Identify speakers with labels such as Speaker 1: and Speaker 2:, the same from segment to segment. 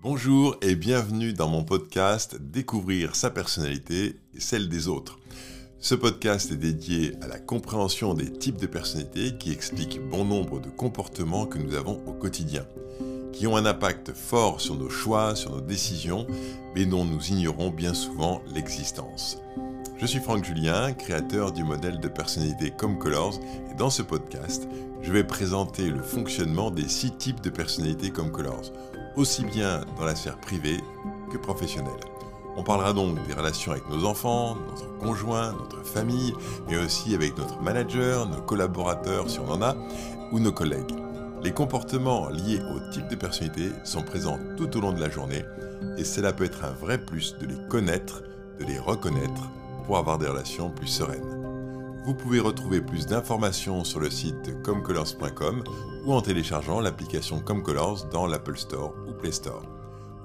Speaker 1: Bonjour et bienvenue dans mon podcast Découvrir sa personnalité et celle des autres. Ce podcast est dédié à la compréhension des types de personnalités qui expliquent bon nombre de comportements que nous avons au quotidien, qui ont un impact fort sur nos choix, sur nos décisions, mais dont nous ignorons bien souvent l'existence. Je suis Franck Julien, créateur du modèle de personnalité Comme Colors, et dans ce podcast, je vais présenter le fonctionnement des six types de personnalités Comme Colors, aussi bien dans la sphère privée que professionnelle. On parlera donc des relations avec nos enfants, notre conjoint, notre famille, mais aussi avec notre manager, nos collaborateurs si on en a, ou nos collègues. Les comportements liés au type de personnalité sont présents tout au long de la journée et cela peut être un vrai plus de les connaître, de les reconnaître pour avoir des relations plus sereines. Vous pouvez retrouver plus d'informations sur le site comcolors.com ou en téléchargeant l'application Comcolors dans l'Apple Store ou Play Store.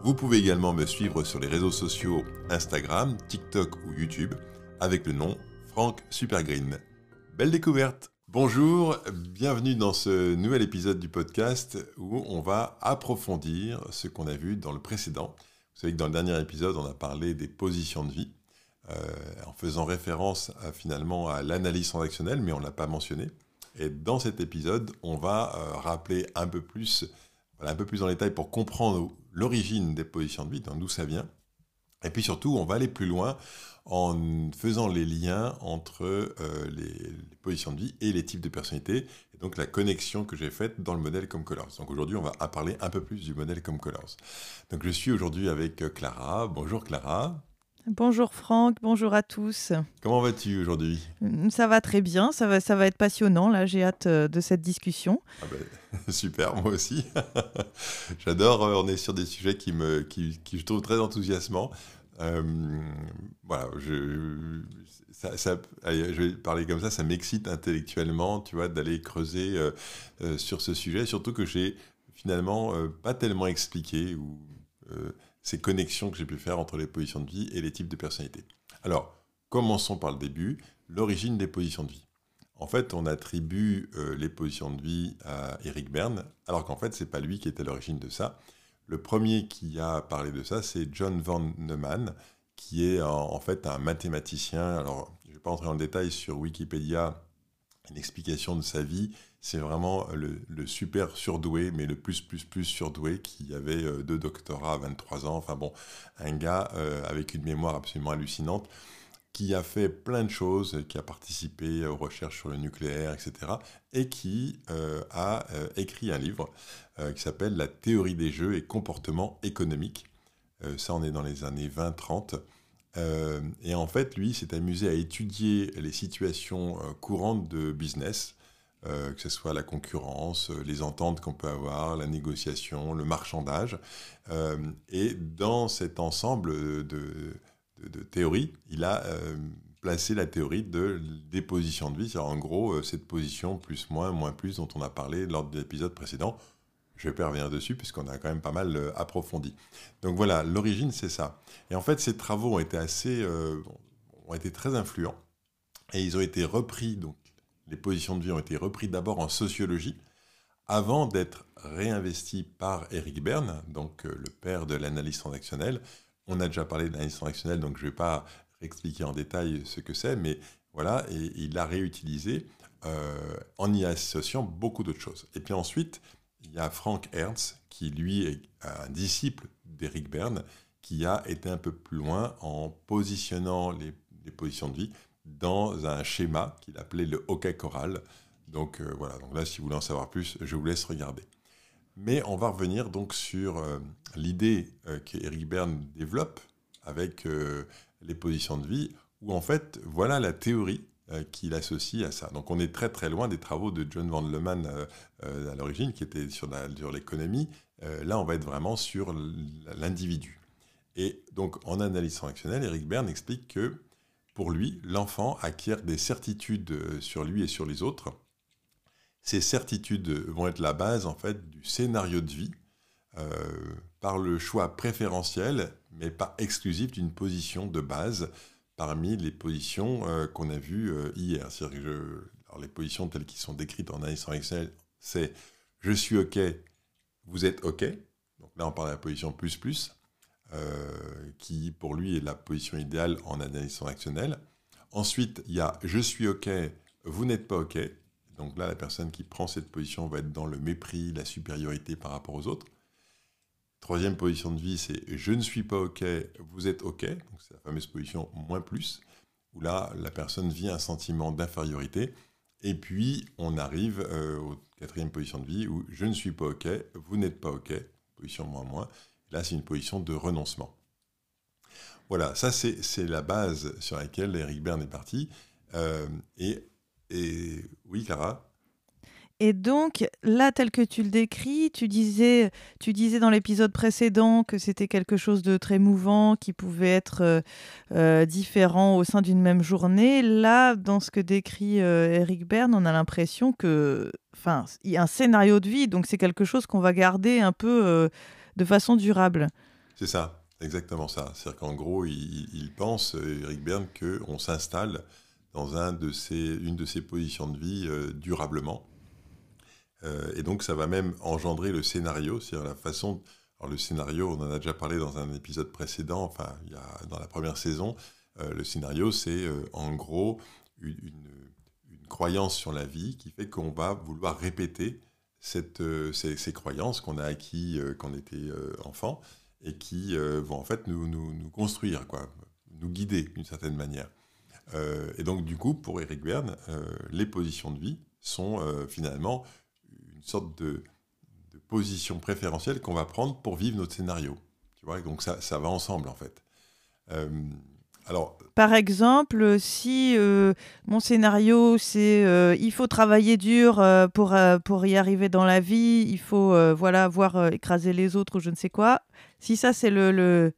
Speaker 1: Vous pouvez également me suivre sur les réseaux sociaux Instagram, TikTok ou YouTube avec le nom Franck Supergreen. Belle découverte Bonjour, bienvenue dans ce nouvel épisode du podcast où on va approfondir ce qu'on a vu dans le précédent. Vous savez que dans le dernier épisode, on a parlé des positions de vie, en faisant référence finalement à l'analyse transactionnelle, mais on ne l'a pas mentionné. Et dans cet épisode, on va euh, rappeler un peu plus, un peu plus en détail pour comprendre l'origine des positions de vie, d'où ça vient. Et puis surtout, on va aller plus loin en faisant les liens entre euh, les, positions de vie et les types de personnalités, et donc la connexion que j'ai faite dans le modèle Comme Colors. Donc aujourd'hui, on va parler un peu plus du modèle Comme Colors. Donc je suis aujourd'hui avec euh, Clara. Bonjour Clara.
Speaker 2: Bonjour Franck, bonjour à tous.
Speaker 1: Comment vas-tu aujourd'hui?
Speaker 2: Mm, Ça va très bien, ça va, ça va être passionnant. Là, j'ai hâte euh, de cette discussion.
Speaker 1: Ah ben, super, moi aussi. J'adore, euh, on est sur des sujets qui, me, qui, qui je trouve très enthousiasmants. Euh, voilà, je, ça, je vais parler comme ça, ça m'excite intellectuellement, tu vois, d'aller creuser sur ce sujet, surtout que j'ai finalement pas tellement expliqué ou ces connexions que j'ai pu faire entre les positions de vie et les types de personnalités. Alors, commençons par le début, l'origine des positions de vie. En fait, on attribue euh, les positions de vie à Eric Berne, alors qu'en fait, ce n'est pas lui qui était à l'origine de ça. Le premier qui a parlé de ça, c'est John Van Neumann, qui est en, fait un mathématicien. Alors, je ne vais pas entrer en détail sur Wikipédia, une explication de sa vie, c'est vraiment le, super surdoué, mais le plus, plus, plus surdoué, qui avait euh, deux doctorats à 23 ans. Enfin bon, un gars euh, avec une mémoire absolument hallucinante, qui a fait plein de choses, qui a participé aux recherches sur le nucléaire, etc. Et qui euh, a écrit un livre qui s'appelle La théorie des jeux et comportements économiques. ça, on est dans les années 20-30. Et en fait, lui s'est amusé à étudier les situations courantes de business euh, que ce soit la concurrence, euh, les ententes qu'on peut avoir, la négociation, le marchandage. Euh, et dans cet ensemble de, théories, il a placé la théorie de, des positions de vie, c'est en gros cette position plus moins, moins plus dont on a parlé lors de l'épisode précédent. Je vais pas revenir dessus puisqu'on a quand même pas mal approfondi. Donc voilà, l'origine c'est ça. Et en fait, ces travaux ont été assez, ont été très influents et ils ont été repris donc les positions de vie ont été reprises d'abord en sociologie, avant d'être réinvestis par Eric Berne, donc euh, le père de l'analyse transactionnelle. On a déjà parlé de l'analyse transactionnelle, donc je ne vais pas expliquer en détail ce que c'est, mais voilà, et il l'a réutilisé euh, en y associant beaucoup d'autres choses. Et puis ensuite, il y a Frank Ernst, qui lui est un disciple d'Eric Berne, qui a été un peu plus loin en positionnant les, positions de vie dans un schéma qu'il appelait le hockey choral. Donc euh, voilà, donc là, si vous voulez en savoir plus, je vous laisse regarder. Mais on va revenir donc sur euh, l'idée euh, qu'Eric Berne développe avec les positions de vie, où en fait, voilà la théorie qu'il associe à ça. Donc on est très très loin des travaux de John Van Leman à l'origine, qui était sur, l'économie. là, on va être vraiment sur l'individu. Et donc en analyse transactionnelle, Eric Berne explique que pour lui, l'enfant acquiert des certitudes euh, sur lui et sur les autres. Ces certitudes vont être la base en fait du scénario de vie euh, par le choix préférentiel, mais pas exclusif d'une position de base parmi les positions euh, qu'on a vues hier. les positions telles qu'elles sont décrites en analyse Excel, c'est je suis OK, vous êtes OK. Donc là, on parle de la position plus plus, qui pour lui est la position idéale en analyse transactionnelle. Ensuite, il y a je suis OK, vous n'êtes pas OK. Donc là, la personne qui prend cette position va être dans le mépris, la supériorité par rapport aux autres. Troisième position de vie, c'est je ne suis pas OK, vous êtes OK. C'est la fameuse position moins plus, où là, la personne vit un sentiment d'infériorité. Et puis, on arrive euh, au quatrième position de vie, où je ne suis pas OK, vous n'êtes pas OK, position moins moins. Là, c'est une position de renoncement. Voilà, ça c'est la base sur laquelle Eric Berne est parti. Euh, et, et, oui, Clara?
Speaker 2: Et donc, là, tel que tu le décris, tu disais, tu disais dans l'épisode précédent que c'était quelque chose de très mouvant, qui pouvait être euh, euh, différent au sein d'une même journée. Là, dans ce que décrit Eric Berne, on a l'impression que, enfin, il y a un scénario de vie, donc c'est quelque chose qu'on va garder un peu de façon durable.
Speaker 1: C'est ça exactement ça. C'est-à-dire qu'en gros, il, pense, Eric Berne, qu'on s'installe dans une de ces positions de vie euh, durablement. Euh, et donc, ça va même engendrer le scénario, c'est-à-dire la façon. Alors, le scénario, on en a déjà parlé dans un épisode précédent, enfin, il y a, dans la première saison. Euh, le scénario, c'est en gros une, une, croyance sur la vie qui fait qu'on va vouloir répéter cette, ces, ces, croyances qu'on a acquis quand on était enfant et qui euh, vont en fait nous, nous, construire, quoi, nous guider d'une certaine manière. Euh, et donc du coup, pour Eric Berne, euh, les positions de vie sont finalement sorte de, de position préférentielle qu'on va prendre pour vivre notre scénario. Tu vois, donc ça, ça va ensemble en fait.
Speaker 2: Alors, Par exemple, si euh, mon scénario, c'est euh, il faut travailler dur euh, pour, pour y arriver dans la vie, il faut voilà voir écraser les autres ou je ne sais quoi. Si ça, c'est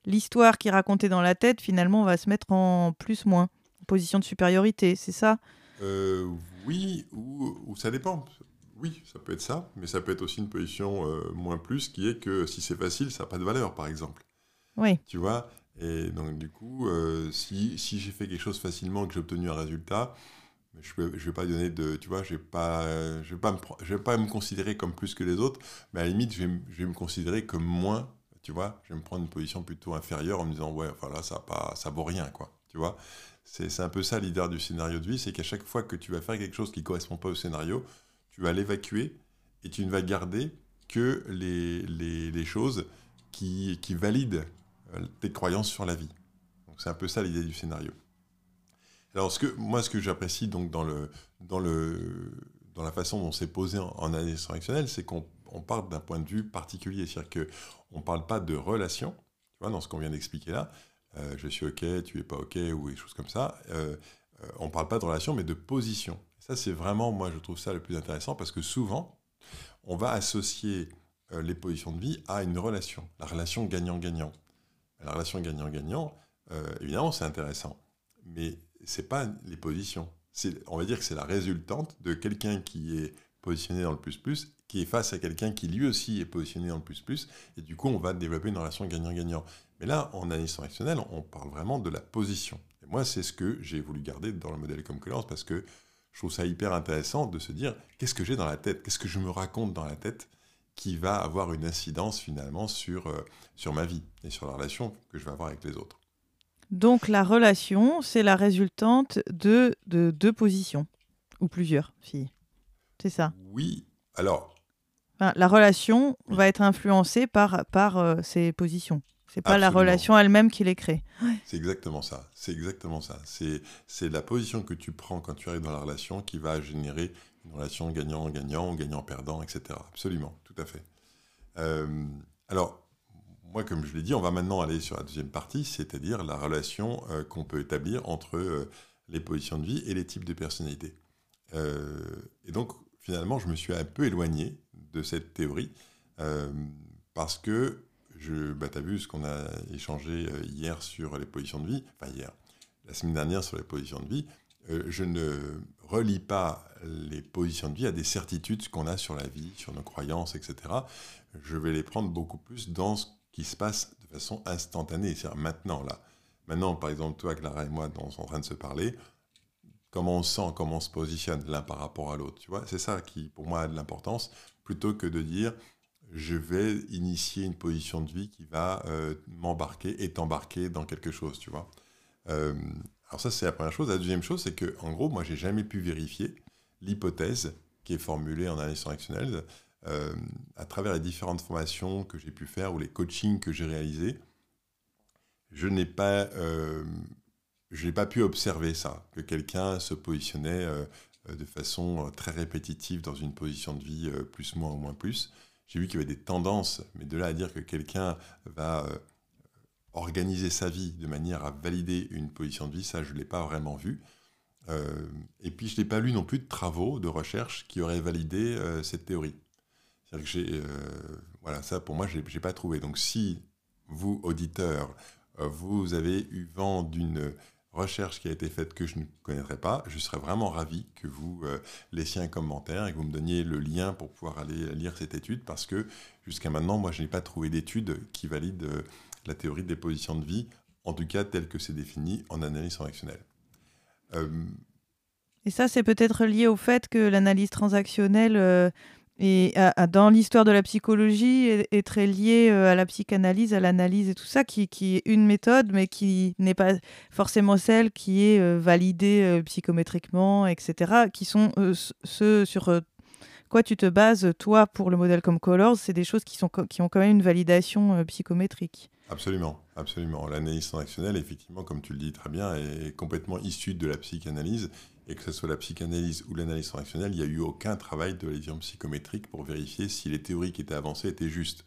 Speaker 2: l'histoire le, qui est racontée dans la tête, finalement, on va se mettre en plus-moins, en position de supériorité, c'est ça?
Speaker 1: Oui, ou, ou, ça dépend. Oui, ça peut être ça, mais ça peut être aussi une position moins plus qui est que si c'est facile, ça n'a pas de valeur, par exemple.
Speaker 2: Oui.
Speaker 1: Tu vois et donc, du coup, euh, si, si j'ai fait quelque chose facilement et que j'ai obtenu un résultat, je ne vais pas donner de. Tu vois, je ne vais, pas, je vais, pas me, je vais pas me considérer comme plus que les autres, mais à la limite, je vais, je vais me considérer comme moins. Tu vois, je vais me prendre une position plutôt inférieure en me disant, ouais, enfin là, ça, pas, ça vaut rien, quoi. Tu vois, c'est un peu ça l'idée du scénario de vie, c'est qu'à chaque fois que tu vas faire quelque chose qui ne correspond pas au scénario, tu vas l'évacuer et tu ne vas garder que les, les, choses qui, qui valident euh, tes croyances sur la vie. C'est un peu ça l'idée du scénario. Alors ce que, moi, ce que j'apprécie donc dans, le, dans, le, dans la façon dont c'est posé en, analyse transactionnelle, c'est qu'on on part d'un point de vue particulier. C'est-à-dire qu'on ne parle pas de relation, tu vois, dans ce qu'on vient d'expliquer là. Euh, je suis OK, tu es pas OK, ou des choses comme ça. Euh, on ne parle pas de relation, mais de position. Ça, c'est vraiment, moi, je trouve ça le plus intéressant parce que souvent, on va associer les positions de vie à une relation, la relation gagnant-gagnant la relation gagnant-gagnant, euh, évidemment, c'est intéressant. Mais ce n'est pas les positions. On va dire que c'est la résultante de quelqu'un qui est positionné dans le plus-plus, qui est face à quelqu'un qui lui aussi est positionné dans le plus-plus, et du coup, on va développer une relation gagnant-gagnant. Mais là, en analyse transactionnelle, on parle vraiment de la position. Et moi, c'est ce que j'ai voulu garder dans le modèle comme parce que je trouve ça hyper intéressant de se dire qu'est-ce que j'ai dans la tête, qu'est-ce que je me raconte dans la tête qui va avoir une incidence finalement sur, euh, sur ma vie et sur la relation que je vais avoir avec les autres?
Speaker 2: Donc la relation, c'est la résultante de deux positions, ou plusieurs filles. C'est ça?
Speaker 1: Oui, alors...
Speaker 2: la relation va être influencée par, par euh, ces positions. C'est pas la relation elle-même qui les crée.
Speaker 1: C'est exactement ça. C'est exactement ça. C'est la position que tu prends quand tu arrives dans la relation qui va générer une relation gagnant-gagnant, gagnant-perdant, etc. Absolument, tout à fait. Euh, alors, moi, comme je l'ai dit, on va maintenant aller sur la deuxième partie, c'est-à-dire la relation euh, qu'on peut établir entre euh, les positions de vie et les types de personnalités. et donc, finalement, je me suis un peu éloigné de cette théorie parce que je, bah, tu as vu ce qu'on a échangé hier sur les positions de vie, enfin hier, la semaine dernière sur les positions de vie, je ne relie pas les positions de vie à des certitudes qu'on a sur la vie, sur nos croyances, etc. Je vais les prendre beaucoup plus dans ce qui se passe de façon instantanée, c'est-à-dire maintenant, là. Maintenant, par exemple, toi, Clara et moi, on est en train de se parler, comment on sent, comment on se positionne l'un par rapport à l'autre, tu vois? C'est ça qui, pour moi, a de l'importance, plutôt que de dire je vais initier une position de vie qui va euh, m'embarquer et t'embarquer dans quelque chose, tu vois. Euh, alors ça, c'est la première chose. La deuxième chose, c'est que, en gros, moi, j'ai jamais pu vérifier l'hypothèse qui est formulée en analyse transactionnelle euh, à travers les différentes formations que j'ai pu faire ou les coachings que j'ai réalisés. Je n'ai pas, je pas pu observer ça, que quelqu'un se positionnait de façon très répétitive dans une position de vie plus moins ou moins plus j'ai vu qu'il y avait des tendances, mais de là à dire que quelqu'un va euh, organiser sa vie de manière à valider une position de vie, ça, je ne l'ai pas vraiment vu. Euh, et puis, je n'ai pas lu non plus de travaux, de recherche qui auraient validé euh, cette théorie. C'est-à-dire que j'ai, voilà, ça, pour moi, je n'ai pas trouvé. Donc, si vous, auditeurs, vous avez eu vent d'une recherche qui a été faite que je ne connaîtrais pas, je serais vraiment ravi que vous euh, laissiez un commentaire et que vous me donniez le lien pour pouvoir aller lire cette étude parce que jusqu'à maintenant, moi, je n'ai pas trouvé d'étude qui valide euh, la théorie des positions de vie, en tout cas telle que c'est défini en analyse transactionnelle.
Speaker 2: Euh, et ça, c'est peut-être lié au fait que l'analyse transactionnelle et dans l'histoire de la psychologie est, très lié euh, à la psychanalyse, à l'analyse et tout ça, qui, qui, est une méthode, mais qui n'est pas forcément celle qui est euh, validée euh, psychométriquement, etc., qui sont ceux sur quoi tu te bases, toi, pour le modèle comme Colors, c'est des choses qui, sont, qui ont quand même une validation psychométrique.
Speaker 1: Absolument, absolument. L'analyse transactionnelle, effectivement, comme tu le dis très bien, est complètement issue de la psychanalyse et que ce soit la psychanalyse ou l'analyse transactionnelle, il n'y a eu aucun travail de l'étude psychométrique pour vérifier si les théories qui étaient avancées étaient justes.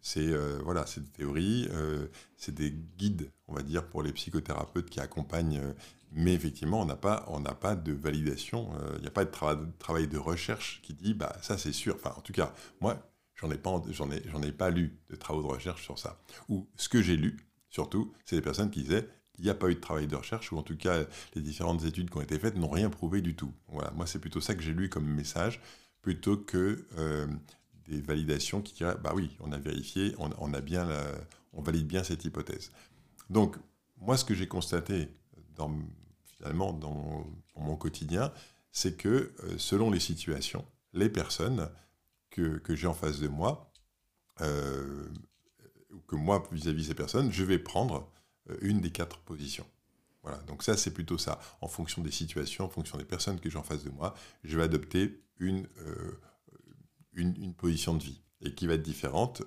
Speaker 1: C'est euh, voilà, c'est des théories, euh, c'est des guides, on va dire, pour les psychothérapeutes qui accompagnent. Euh, mais effectivement, on n'a pas, on n'a pas de validation. Il n'y a pas de, travail de recherche qui dit, bah ça c'est sûr. Enfin, en tout cas, moi, j'en ai pas, j'en ai, j'en ai pas lu de travaux de recherche sur ça. Ou ce que j'ai lu, surtout, c'est des personnes qui disaient, il n'y a pas eu de travail de recherche, ou en tout cas, les différentes études qui ont été faites n'ont rien prouvé du tout. Voilà, moi, c'est plutôt ça que j'ai lu comme message, plutôt que euh, des validations qui diraient, bah oui, on a vérifié, on, a bien on valide bien cette hypothèse. Donc, moi, ce que j'ai constaté finalement dans, mon quotidien, c'est que euh, selon les situations, les personnes que, que j'ai en face de moi, euh, que moi vis-à-vis -vis ces personnes, je vais prendre une des quatre positions. Voilà, donc ça c'est plutôt ça. En fonction des situations, en fonction des personnes que j'ai en face de moi, je vais adopter une, euh, une, position de vie et qui va être différente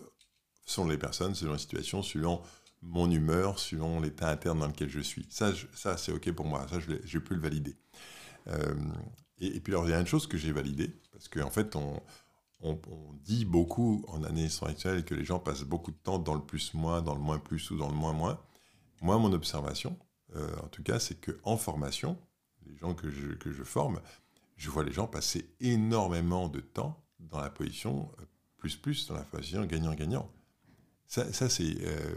Speaker 1: selon les personnes, selon les situations, selon mon humeur, selon l'état interne dans lequel je suis. Ça, ça c'est OK pour moi, ça je, peux le valider. Euh, et, puis il y a une chose que j'ai validée, parce qu'en en fait on, on, dit beaucoup en année actuelle que les gens passent beaucoup de temps dans le plus-moins, dans le moins-plus ou dans le moins-moins. Moi, mon observation, euh, en tout cas, c'est qu'en formation, les gens que je, que je forme, je vois les gens passer énormément de temps dans la position euh, plus plus, dans la position gagnant-gagnant. Ça, ça c'est... Euh,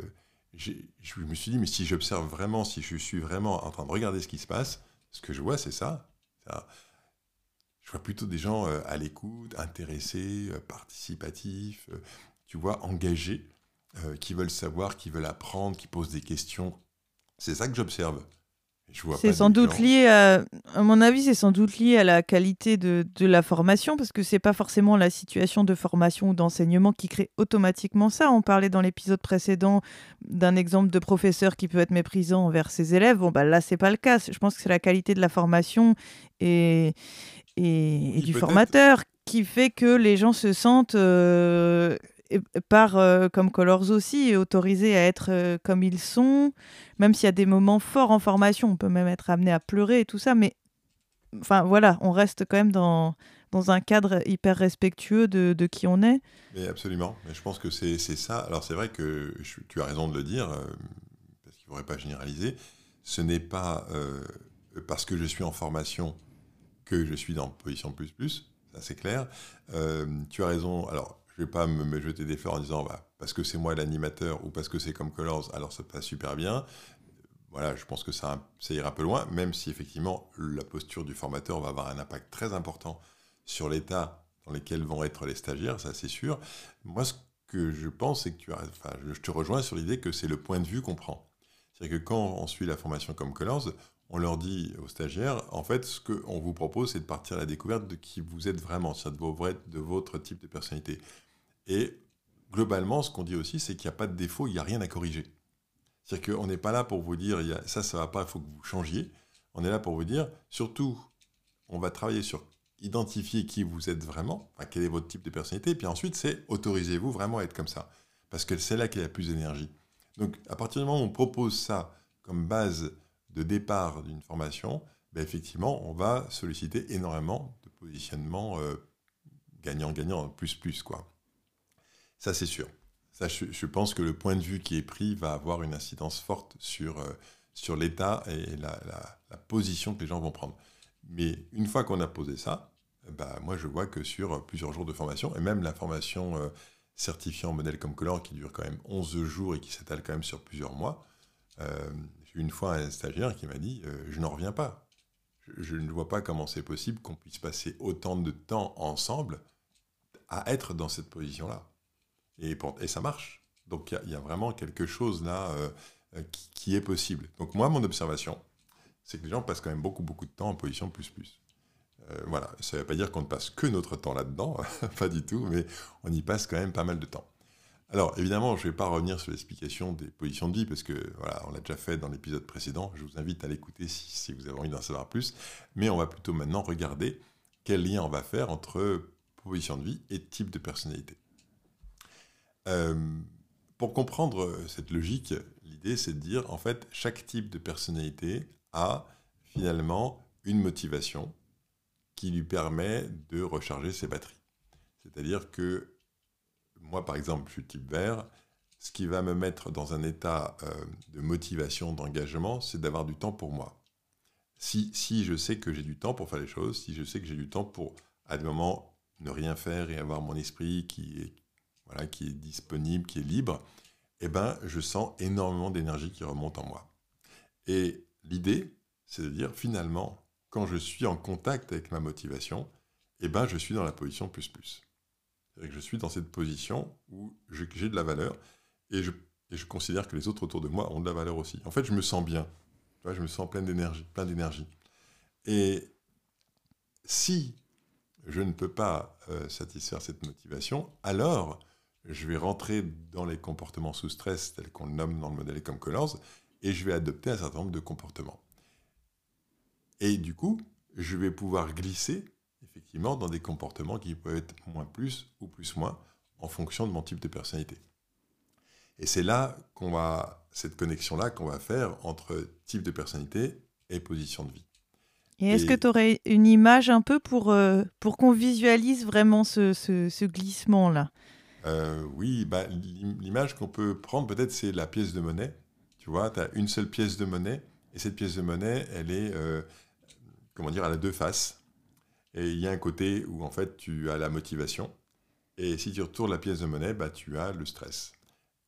Speaker 1: je me suis dit, mais si j'observe vraiment, si je suis vraiment en train de regarder ce qui se passe, ce que je vois, c'est ça. Je vois plutôt des gens à l'écoute, intéressés, participatifs, tu vois, engagés. Euh, qui veulent savoir, qui veulent apprendre, qui posent des questions. C'est ça que j'observe.
Speaker 2: C'est sans doute lié à, à mon avis, c'est sans doute lié à la qualité de, de la formation, parce que c'est pas forcément la situation de formation ou d'enseignement qui crée automatiquement ça. On parlait dans l'épisode précédent d'un exemple de professeur qui peut être méprisant envers ses élèves. Bon, bah là, c'est pas le cas. Je pense que c'est la qualité de la formation et, et, du formateur qui fait que les gens se sentent euh, par, euh, comme Colors aussi, autorisés à être euh, comme ils sont, même s'il y a des moments forts en formation, on peut même être amené à pleurer et tout ça, mais enfin voilà, on reste quand même dans, dans un cadre hyper respectueux de, de qui on est.
Speaker 1: Mais absolument, mais je pense que c'est ça. Alors c'est vrai que tu as raison de le dire, euh, parce qu'il ne faudrait pas généraliser, ce n'est pas parce que je suis en formation que je suis dans position plus plus, ça c'est clair. tu as raison, alors je vais pas me, jeter des fleurs en disant bah, parce que c'est moi l'animateur ou parce que c'est comme Colors, alors ça passe super bien. Voilà, je pense que ça, ça ira un peu loin, même si effectivement la posture du formateur va avoir un impact très important sur l'état dans lequel vont être les stagiaires, ça c'est sûr. Moi, ce que je pense, c'est que tu as, enfin, je te rejoins sur l'idée que c'est le point de vue qu'on prend. C'est-à-dire que quand on suit la formation comme Colors, on leur dit aux stagiaires, en fait, ce qu'on vous propose, c'est de partir à la découverte de qui vous êtes vraiment, de votre type de personnalité. Et globalement, ce qu'on dit aussi, c'est qu'il n'y a pas de défaut, il n'y a rien à corriger. C'est-à-dire qu'on n'est pas là pour vous dire, ça, ça ne va pas, il faut que vous changiez. On est là pour vous dire, surtout, on va travailler sur identifier qui vous êtes vraiment, quel est votre type de personnalité, et puis ensuite, c'est autorisez-vous vraiment à être comme ça. Parce que c'est là qu'il y a plus d'énergie. Donc, à partir du moment où on propose ça comme base de départ d'une formation, ben effectivement, on va solliciter énormément de positionnements euh, gagnant-gagnant, plus plus, quoi. Ça, c'est sûr. Ça, je, pense que le point de vue qui est pris va avoir une incidence forte sur, euh, sur l'état et la, position que les gens vont prendre. Mais une fois qu'on a posé ça, bah, moi, je vois que sur plusieurs jours de formation, et même la formation euh, certifiée en modèle comme Color, qui dure quand même 11 jours et qui s'étale quand même sur plusieurs mois, euh, une fois un stagiaire qui m'a dit Je n'en reviens pas. Je, je, ne vois pas comment c'est possible qu'on puisse passer autant de temps ensemble à être dans cette position-là. Et, ça marche. Donc il y, a vraiment quelque chose là euh, euh, qui, est possible. Donc moi, mon observation, c'est que les gens passent quand même beaucoup, beaucoup de temps en position plus plus. Euh, voilà, ça ne veut pas dire qu'on ne passe que notre temps là-dedans, pas du tout, mais on y passe quand même pas mal de temps. Alors évidemment, je ne vais pas revenir sur l'explication des positions de vie, parce que voilà, on l'a déjà fait dans l'épisode précédent. Je vous invite à l'écouter si, vous avez envie d'en savoir plus. Mais on va plutôt maintenant regarder quel lien on va faire entre position de vie et type de personnalité. Euh, pour comprendre cette logique, l'idée c'est de dire en fait chaque type de personnalité a finalement une motivation qui lui permet de recharger ses batteries. C'est-à-dire que moi par exemple je suis type vert, ce qui va me mettre dans un état euh, de motivation, d'engagement, c'est d'avoir du temps pour moi. Si, si je sais que j'ai du temps pour faire les choses, si je sais que j'ai du temps pour, à des moments, ne rien faire et avoir mon esprit qui est, voilà, qui est disponible, qui est libre, eh ben, je sens énormément d'énergie qui remonte en moi. Et l'idée, c'est de dire finalement, quand je suis en contact avec ma motivation, eh ben, je suis dans la position plus plus. Que je suis dans cette position où j'ai de la valeur et je, et je, considère que les autres autour de moi ont de la valeur aussi. En fait, je me sens bien. je me sens plein d'énergie, plein d'énergie. Et si je ne peux pas euh, satisfaire cette motivation, alors je vais rentrer dans les comportements sous stress tels qu'on le nomme dans le modèle comme Colors et je vais adopter un certain nombre de comportements. Et du coup, je vais pouvoir glisser effectivement dans des comportements qui peuvent être moins plus ou plus moins en fonction de mon type de personnalité. Et c'est là qu'on va, cette connexion-là qu'on va faire entre type de personnalité et position de vie.
Speaker 2: Et est-ce que tu aurais une image un peu pour, euh, pour qu'on visualise vraiment ce, ce, glissement-là?
Speaker 1: Euh, Oui, bah, l'image qu'on peut prendre peut-être c'est la pièce de monnaie. Tu vois, tu as une seule pièce de monnaie et cette pièce de monnaie, elle est, euh, comment dire, elle a deux faces. Et il y a un côté où en fait tu as la motivation et si tu retournes la pièce de monnaie, bah, tu as le stress.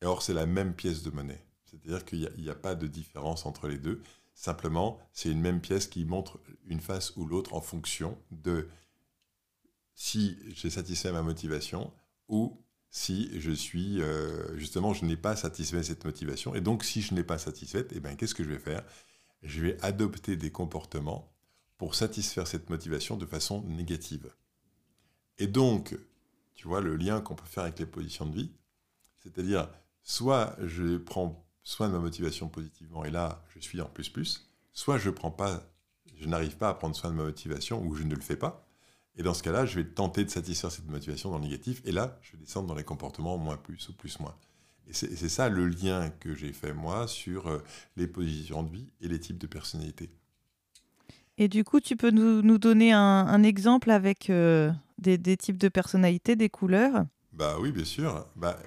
Speaker 1: Et or, c'est la même pièce de monnaie. C'est-à-dire qu'il n'y a, a, pas de différence entre les deux. Simplement, c'est une même pièce qui montre une face ou l'autre en fonction de si j'ai satisfait ma motivation ou si je suis euh, justement je n'ai pas satisfait cette motivation. Et donc si je n'ai pas satisfait eh ben qu'est-ce que je vais faire? Je vais adopter des comportements pour satisfaire cette motivation de façon négative. Et donc tu vois le lien qu'on peut faire avec les positions de vie c'est-à-dire soit je prends soin de ma motivation positivement, et là, je suis en plus plus, soit je prends pas, je n'arrive pas à prendre soin de ma motivation, ou je ne le fais pas, et dans ce cas-là, je vais tenter de satisfaire cette motivation dans le négatif, et là, je vais descendre dans les comportements moins plus ou plus moins. Et c'est ça le lien que j'ai fait moi sur euh, les positions de vie et les types de personnalités.
Speaker 2: Et du coup, tu peux nous, nous donner un, exemple avec euh, des, des, types de personnalités, des couleurs?
Speaker 1: Bah oui, bien sûr. Bah,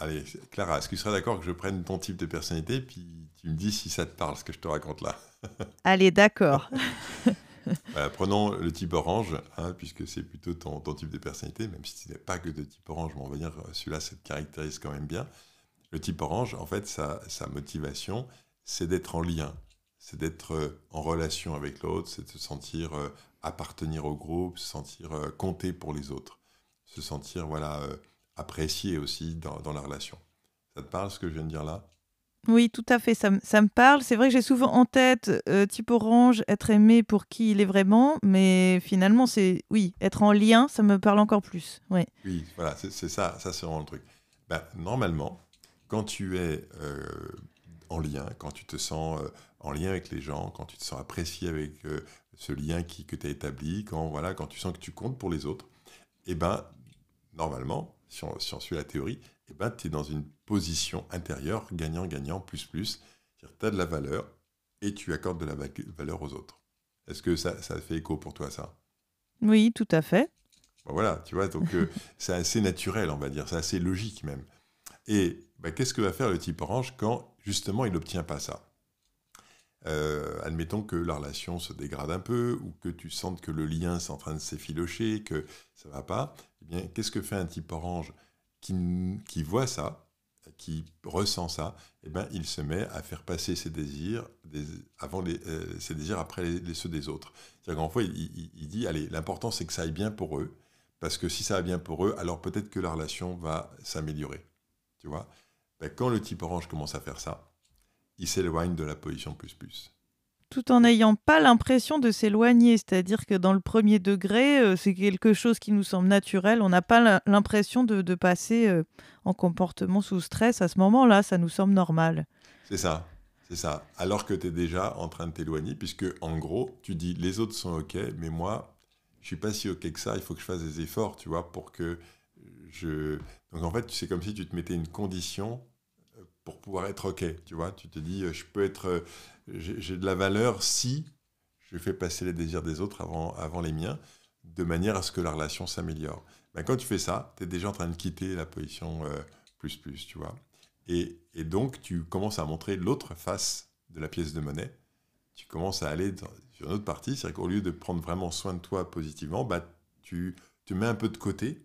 Speaker 1: Allez, Clara, est-ce que tu serais d'accord que je prenne ton type de personnalité, puis tu me dis si ça te parle, ce que je te raconte là?
Speaker 2: Allez, d'accord.
Speaker 1: prenons le type orange, hein, puisque c'est plutôt ton, type de personnalité, même si ce n'est pas que de type orange, mais on va dire celui-là, ça te caractérise quand même bien. Le type orange, en fait, sa, motivation, c'est d'être en lien, c'est d'être euh, en relation avec l'autre, c'est de se sentir euh, appartenir au groupe, se sentir euh, compter pour les autres, se sentir voilà apprécié aussi dans, la relation. Ça te parle ce que je viens de dire là?
Speaker 2: Oui, tout à fait, ça, me parle. C'est vrai que j'ai souvent en tête euh, type orange, être aimé pour qui il est vraiment, mais finalement, c'est oui, être en lien, ça me parle encore plus.
Speaker 1: Oui, voilà, c'est ça, ça c'est vraiment le truc. Ben, normalement, quand tu es euh, en lien, quand tu te sens euh, en lien avec les gens, quand tu te sens apprécié avec ce lien qui, que tu as établi, quand, voilà, quand tu sens que tu comptes pour les autres, eh ben, normalement, si on suit la théorie, eh ben, tu es dans une position intérieure, gagnant-gagnant, plus plus. Tu as de la valeur et tu accordes de la valeur aux autres. Est-ce que ça, ça fait écho pour toi, ça?
Speaker 2: Oui, tout à fait.
Speaker 1: voilà, tu vois, donc euh, c'est assez naturel, on va dire, c'est assez logique même. Et bah, qu'est-ce que va faire le type orange quand justement il n'obtient pas ça? Euh, admettons que la relation se dégrade un peu ou que tu sentes que le lien est en train de s'effilocher, que ça va pas. Eh bien, qu'est-ce que fait un type orange? Qui, voit ça, qui ressent ça, eh ben, il se met à faire passer ses désirs avant euh, ses désirs après ceux des autres. C'est-à-dire qu'en fait, il, dit, allez, l'important c'est que ça aille bien pour eux, parce que si ça va bien pour eux, alors peut-être que la relation va s'améliorer. Tu vois? Ben, Quand le type orange commence à faire ça, il s'éloigne de la position plus plus
Speaker 2: tout en n'ayant pas l'impression de s'éloigner. C'est-à-dire que dans le premier degré, euh, c'est quelque chose qui nous semble naturel. On n'a pas l'impression de, passer euh, en comportement sous stress à ce moment-là. Ça nous semble normal.
Speaker 1: C'est ça. C'est ça. Alors que tu es déjà en train de t'éloigner, puisque en gros, tu dis les autres sont OK, mais moi, je suis pas si OK que ça. Il faut que je fasse des efforts, tu vois, pour que je. Donc en fait, c'est comme si tu te mettais une condition euh, pour pouvoir être OK, tu vois. Tu te dis, je peux être j'ai de la valeur si je fais passer les désirs des autres avant, avant les miens, de manière à ce que la relation s'améliore. Ben, quand tu fais ça, tu es déjà en train de quitter la position euh, plus plus, tu vois. Et, et, donc, tu commences à montrer l'autre face de la pièce de monnaie. Tu commences à aller sur une autre partie, c'est-à-dire qu'au lieu de prendre vraiment soin de toi positivement, bah, tu te mets un peu de côté.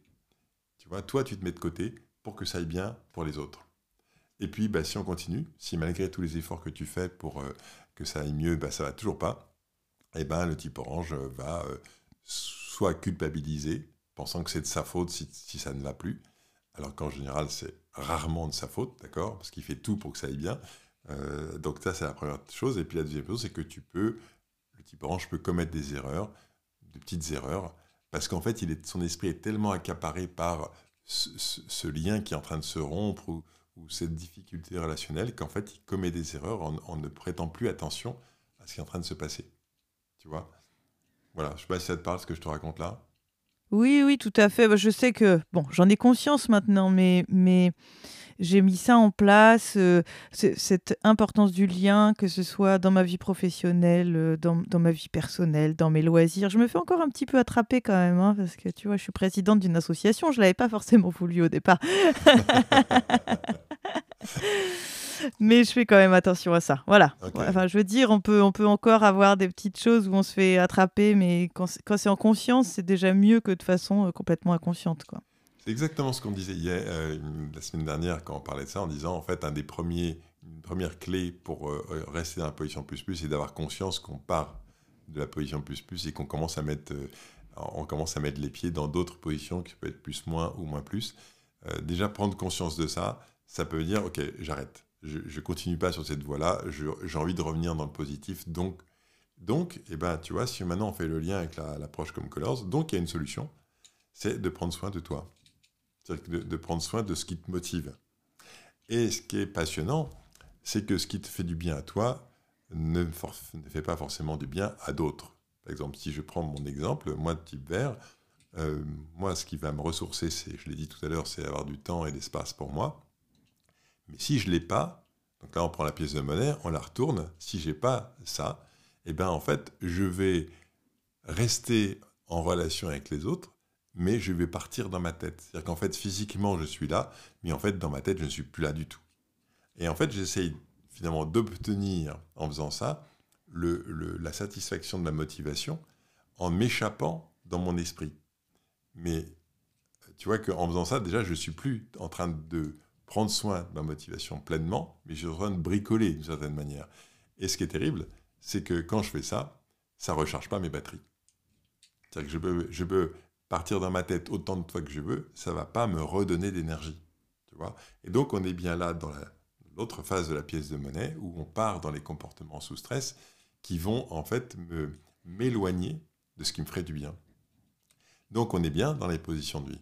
Speaker 1: Tu vois, toi, tu te mets de côté pour que ça aille bien pour les autres. Et puis, bah, si on continue, si malgré tous les efforts que tu fais pour euh, que ça aille mieux, bah, ça va toujours pas, et eh ben, le type orange va euh, soit culpabiliser, pensant que c'est de sa faute si, ça ne va plus, alors qu'en général, c'est rarement de sa faute, d'accord Parce qu'il fait tout pour que ça aille bien. Euh, donc ça, c'est la première chose. Et puis la deuxième chose, c'est que tu peux, le type orange peut commettre des erreurs, de petites erreurs, parce qu'en fait, son esprit est tellement accaparé par ce, lien qui est en train de se rompre ou cette difficulté relationnelle qu'en fait il commet des erreurs en, ne prêtant plus attention à ce qui est en train de se passer. Tu vois? Voilà, je sais pas si ça te parle ce que je te raconte là.
Speaker 2: Oui, oui, tout à fait. Bah, je sais que, bon, j'en ai conscience maintenant, mais, mais j'ai mis ça en place, euh, cette importance du lien, que ce soit dans ma vie professionnelle, euh, dans, dans, ma vie personnelle, dans mes loisirs. Je me fais encore un petit peu attraper quand même, hein, parce que tu vois, je suis présidente d'une association, je ne l'avais pas forcément voulu au départ. mais je fais quand même attention à ça. Voilà. Enfin, je veux dire, on peut, on peut encore avoir des petites choses où on se fait attraper, mais quand, c'est en conscience, c'est déjà mieux que de façon euh, complètement inconsciente. Quoi.
Speaker 1: C'est exactement ce qu'on disait hier, euh, la semaine dernière, quand on parlait de ça, en disant, en fait, un des premiers, une première clé pour euh, rester dans la position plus plus, c'est d'avoir conscience qu'on part de la position plus plus et qu'on commence à mettre, on commence à mettre les pieds dans d'autres positions qui peuvent être plus moins ou moins plus. déjà, prendre conscience de ça, ça peut dire, OK, j'arrête je ne continue pas sur cette voie-là, j'ai envie de revenir dans le positif. Donc, donc eh ben, tu vois, si maintenant on fait le lien avec l'approche comme Colors, donc il y a une solution, c'est de prendre soin de toi. C'est-à-dire de, prendre soin de ce qui te motive. Et ce qui est passionnant, c'est que ce qui te fait du bien à toi ne, fait pas forcément du bien à d'autres. Par exemple, si je prends mon exemple, moi de type vert, euh, moi ce qui va me ressourcer, je l'ai dit tout à l'heure, c'est avoir du temps et l'espace pour moi. Mais si je ne l'ai pas, donc là on prend la pièce de monnaie, on la retourne, si je n'ai pas ça, eh bien en fait je vais rester en relation avec les autres, mais je vais partir dans ma tête. C'est-à-dire qu'en fait physiquement je suis là, mais en fait dans ma tête je ne suis plus là du tout. Et en fait j'essaye finalement d'obtenir en faisant ça la satisfaction de ma motivation en m'échappant dans mon esprit. Mais tu vois qu'en faisant ça, déjà, je ne suis plus en train de prendre soin de ma motivation pleinement, mais en train de bricoler d'une certaine manière. Et ce qui est terrible, c'est que quand je fais ça, ça ne recharge pas mes batteries. C'est-à-dire que je peux, partir dans ma tête autant de fois que je veux, ça ne va pas me redonner d'énergie. Et donc, on est bien là dans l'autre face de la pièce de monnaie où on part dans les comportements sous stress qui vont en fait m'éloigner de ce qui me ferait du bien. Donc on est bien dans les positions de vie.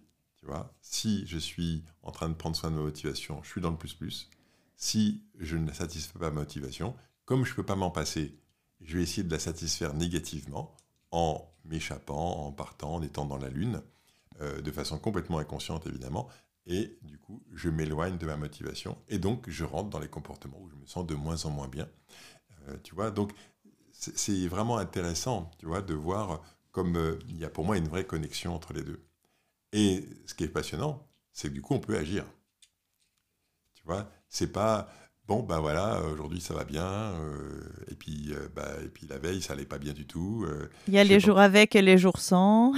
Speaker 1: Si je suis en train de prendre soin de ma motivation, je suis dans le plus plus. Si je ne satisfais pas ma motivation, comme je ne peux pas m'en passer, je vais essayer de la satisfaire négativement en m'échappant, en partant, en étant dans la lune, euh, de façon complètement inconsciente évidemment, et du coup, je m'éloigne de ma motivation, et donc je rentre dans les comportements où je me sens de moins en moins bien. Euh, tu vois, donc c'est vraiment intéressant, tu vois, de voir comme euh, il y a pour moi une vraie connexion entre les deux. Et ce qui est passionnant, c'est que du coup, on peut agir. Tu vois, c'est pas bon, ben voilà, aujourd'hui ça va bien, euh, et, puis, euh, bah, et puis la veille ça allait pas bien du tout.
Speaker 2: il y a les jours avec et les jours sans.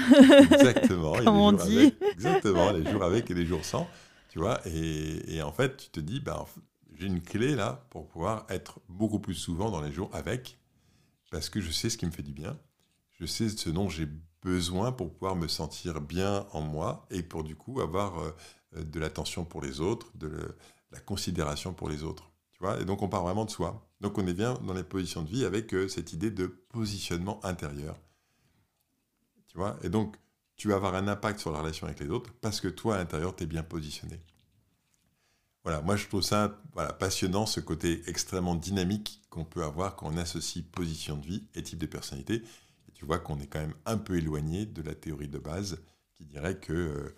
Speaker 1: exactement,
Speaker 2: comme on dit.
Speaker 1: exactement, les jours avec et les jours sans. Tu vois, et, et en fait, tu te dis, ben, j'ai une clé là pour pouvoir être beaucoup plus souvent dans les jours avec parce que je sais ce qui me fait du bien, je sais ce dont j'ai besoin pour pouvoir me sentir bien en moi et pour du coup avoir euh, de l'attention pour les autres, de la considération pour les autres. Tu vois? Et donc on part vraiment de soi. Donc on est bien dans les positions de vie avec euh, cette idée de positionnement intérieur. Tu vois? Et donc tu vas avoir un impact sur la relation avec les autres parce que toi à l'intérieur tu es bien positionné. Voilà, moi je trouve ça passionnant, ce côté extrêmement dynamique qu'on peut avoir quand on associe position de vie et type de personnalité. Tu vois qu'on est quand même un peu éloigné de la théorie de base qui dirait que euh,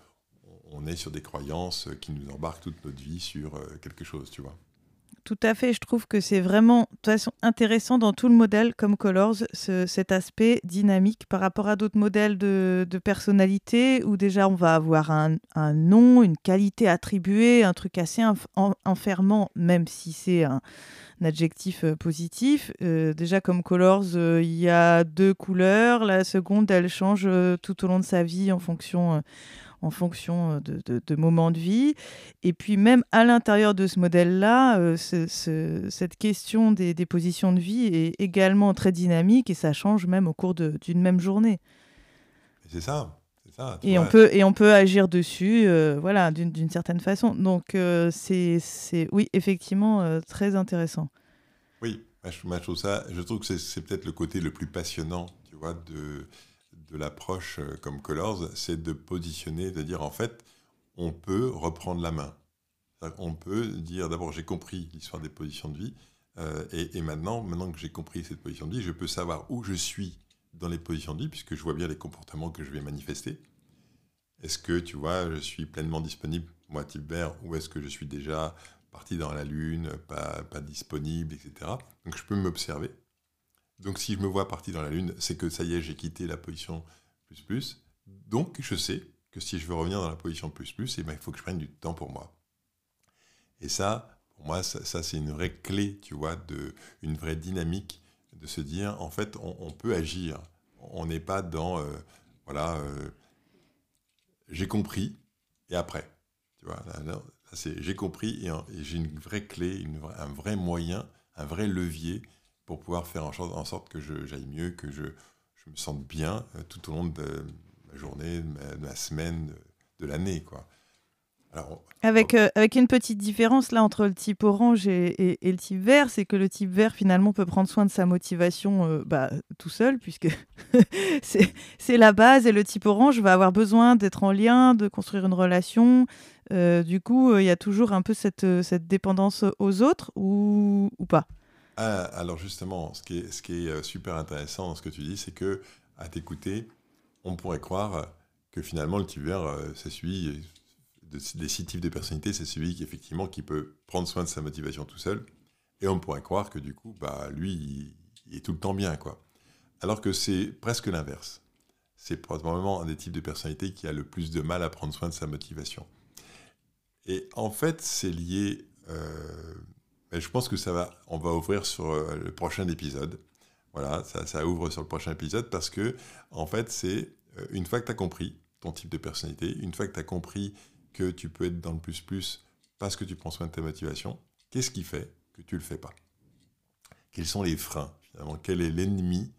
Speaker 1: on est sur des croyances qui nous embarquent toute notre vie sur euh, quelque chose, tu vois.
Speaker 2: Tout à fait, je trouve que c'est vraiment intéressant dans tout le modèle comme Colors, cet aspect dynamique par rapport à d'autres modèles de, personnalité où déjà on va avoir un, nom, une qualité attribuée, un truc assez enfermant, même si c'est un, adjectif euh, positif. Euh, déjà comme Colors, euh, il y a deux couleurs, la seconde elle change tout au long de sa vie en fonction en fonction euh, de, moments de vie. Et puis même à l'intérieur de ce modèle-là, cette question des, positions de vie est également très dynamique et ça change même au cours d'une même journée.
Speaker 1: C'est ça. Ça
Speaker 2: et, on peut, et on peut agir dessus euh, voilà, d'une certaine façon. Donc c'est, oui, effectivement, très intéressant.
Speaker 1: Oui, je, trouve ça, je trouve que c'est peut-être le côté le plus passionnant, tu vois, de, de l'approche euh, comme Colors, c'est de positionner, de dire en fait, on peut reprendre la main. On peut dire d'abord j'ai compris l'histoire des positions de vie, euh, et, maintenant, maintenant que j'ai compris cette position de vie, je peux savoir où je suis dans les positions de vie, puisque je vois bien les comportements que je vais manifester. Est-ce que, tu vois, je suis pleinement disponible, moi, type ou est-ce que je suis déjà parti dans la lune, pas, pas disponible, etc. Donc je peux m'observer. Donc si je me vois parti dans la Lune, c'est que ça y est, j'ai quitté la position plus plus. Donc je sais que si je veux revenir dans la position plus plus, eh ben, il faut que je prenne du temps pour moi. Et ça, pour moi, ça, c'est une vraie clé, tu vois, de, une vraie dynamique de se dire, en fait, on, peut agir. On n'est pas dans, euh, voilà, euh, j'ai compris et après. Tu vois, c'est j'ai compris et, j'ai une vraie clé, un vrai moyen, un vrai levier pour pouvoir faire en, sorte que j'aille mieux, que je, me sente bien euh, tout au long de ma journée, de ma, semaine, de, l'année. quoi.
Speaker 2: Avec, euh, avec une petite différence là entre le type orange et, le type vert, c'est que le type vert finalement peut prendre soin de sa motivation euh, bah, tout seul, puisque c'est la base, et le type orange va avoir besoin d'être en lien, de construire une relation. du coup, il y a toujours un peu cette, cette dépendance aux autres ou, ou pas?
Speaker 1: Ah, alors justement, ce qui, est, ce qui est euh, super intéressant dans ce que tu dis, c'est que à t'écouter, on pourrait croire que finalement le type vert, euh, des six types de personnalités, c'est celui qui effectivement qui peut prendre soin de sa motivation tout seul. Et on pourrait croire que du coup, bah lui, il, est tout le temps bien, quoi. Alors que c'est presque l'inverse. C'est probablement un des types de personnalités qui a le plus de mal à prendre soin de sa motivation. Et en fait, c'est lié euh, je pense que ça va, on va ouvrir sur euh, le prochain épisode. Voilà, ça, ouvre sur le prochain épisode parce que, en fait, c'est euh, une fois que tu as compris ton type de personnalité, une fois que tu as compris que tu peux être dans le plus-plus parce que tu prends soin de ta motivation, qu'est-ce qui fait que tu ne le fais pas? Quels sont les freins, Quel est l'ennemi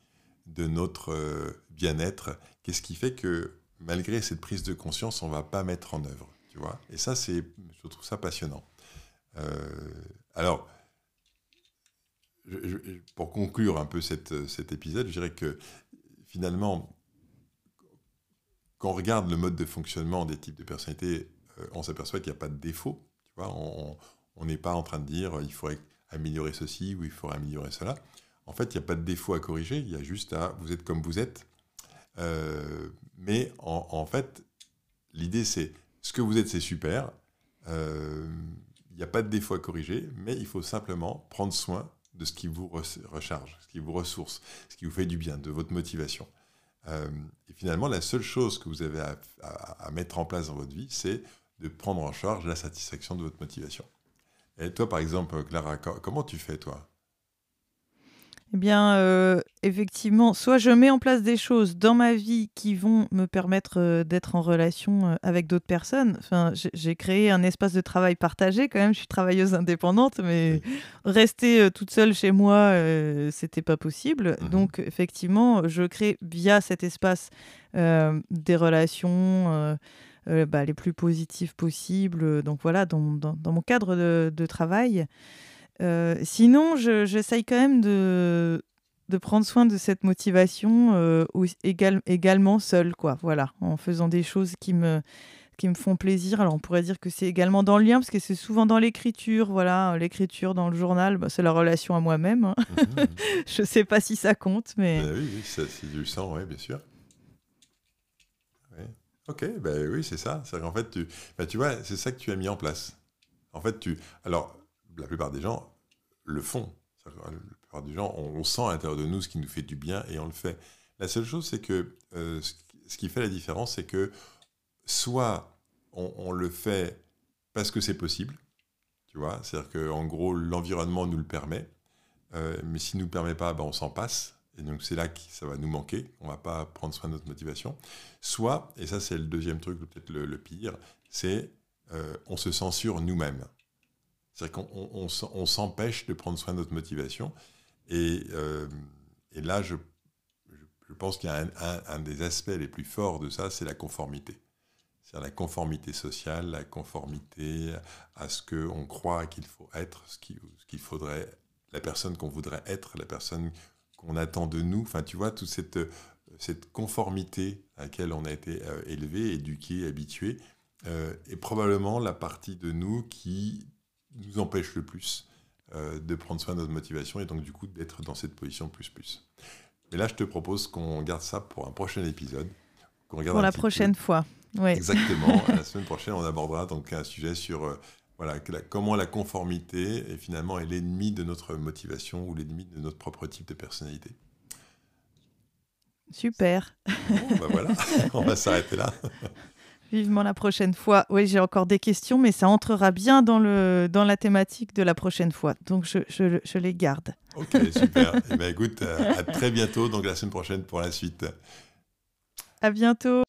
Speaker 1: de notre euh, bien-être? Qu'est-ce qui fait que, malgré cette prise de conscience, on ne va pas mettre en œuvre? Tu vois? Et ça, c'est, je trouve ça passionnant. alors, pour conclure un peu cet épisode, je dirais que finalement, quand on regarde le mode de fonctionnement des types de personnalités, on s'aperçoit qu'il n'y a pas de défaut. Tu vois, on n'est pas en train de dire il faudrait améliorer ceci ou il faudrait améliorer cela. En fait, il n'y a pas de défaut à corriger, il y a juste à vous êtes comme vous êtes. Euh, mais en, fait, l'idée c'est ce que vous êtes, c'est super. Euh, il n'y a pas de défaut à corriger, mais il faut simplement prendre soin de ce qui vous recharge, ce qui vous ressource, ce qui vous fait du bien, de votre motivation. Euh, et finalement, la seule chose que vous avez à mettre en place dans votre vie, c'est de prendre en charge la satisfaction de votre motivation. Et toi, par exemple, Clara, comment tu fais, toi?
Speaker 2: Eh bien, euh, effectivement, soit je mets en place des choses dans ma vie qui vont me permettre euh, d'être en relation euh, avec d'autres personnes. Enfin, j'ai créé un espace de travail partagé quand même. Je suis travailleuse indépendante, mais rester toute seule chez moi, c'était pas possible. Mmh Donc, effectivement, je crée via cet espace des relations. Bah, les plus positives possibles. Donc voilà, dans, dans, mon cadre de, de travail. Euh, sinon, j'essaye quand même de, de prendre soin de cette motivation euh, également seule, quoi. Voilà, en faisant des choses qui me qui me font plaisir. Alors on pourrait dire que c'est également dans le lien, parce que c'est souvent dans l'écriture, voilà, l'écriture dans le journal, bah, c'est la relation à moi-même. Hein. Mmh, mmh. Je sais pas si ça compte, mais...
Speaker 1: Bah oui, oui c'est du sang, oui, bien sûr. Ok, ben oui, c'est ça. C'est qu'en fait, tu, bah, tu vois, c'est ça que tu as mis en place. En fait, tu, alors, la plupart des gens le font. La plupart des gens, on, sent à l'intérieur de nous ce qui nous fait du bien et on le fait. La seule chose, c'est que euh, ce qui fait la différence, c'est que soit on, le fait parce que c'est possible, tu vois, c'est-à-dire qu'en gros, l'environnement nous le permet, euh, mais s'il ne nous permet pas, ben, on s'en passe. Et donc c'est là que ça va nous manquer, on va pas prendre soin de notre motivation. Soit, et ça c'est le deuxième truc, peut-être le, pire, c'est euh, on se censure nous-mêmes. C'est-à-dire qu'on on, s'empêche de prendre soin de notre motivation. Et, euh, là, je, pense qu'il y a un, des aspects les plus forts de ça, c'est la conformité. C'est la conformité sociale, la conformité à ce qu'on croit qu'il faut être, ce qu'il faudrait, la personne qu'on voudrait être, la personne qu'on attend de nous. Enfin, tu vois, toute cette, cette conformité à laquelle on a été euh, élevé, éduqué, habitué, euh, est probablement la partie de nous qui nous empêche le plus euh, de prendre soin de notre motivation et donc du coup d'être dans cette position plus plus. Mais là, je te propose qu'on garde ça pour un prochain épisode.
Speaker 2: pour la prochaine fois.
Speaker 1: Exactement. la semaine prochaine, on abordera donc un sujet sur euh, voilà, comment la conformité est finalement est l'ennemi de notre motivation ou l'ennemi de notre propre type de personnalité.
Speaker 2: Super.
Speaker 1: Bon, ben voilà, on va s'arrêter là.
Speaker 2: Vivement la prochaine fois. Oui, j'ai encore des questions, mais ça entrera bien dans, le, dans la thématique de la prochaine fois. Donc, je, je, je les garde.
Speaker 1: Ok, super. eh bien, écoute, à très bientôt, donc la semaine prochaine pour la suite.
Speaker 2: À bientôt.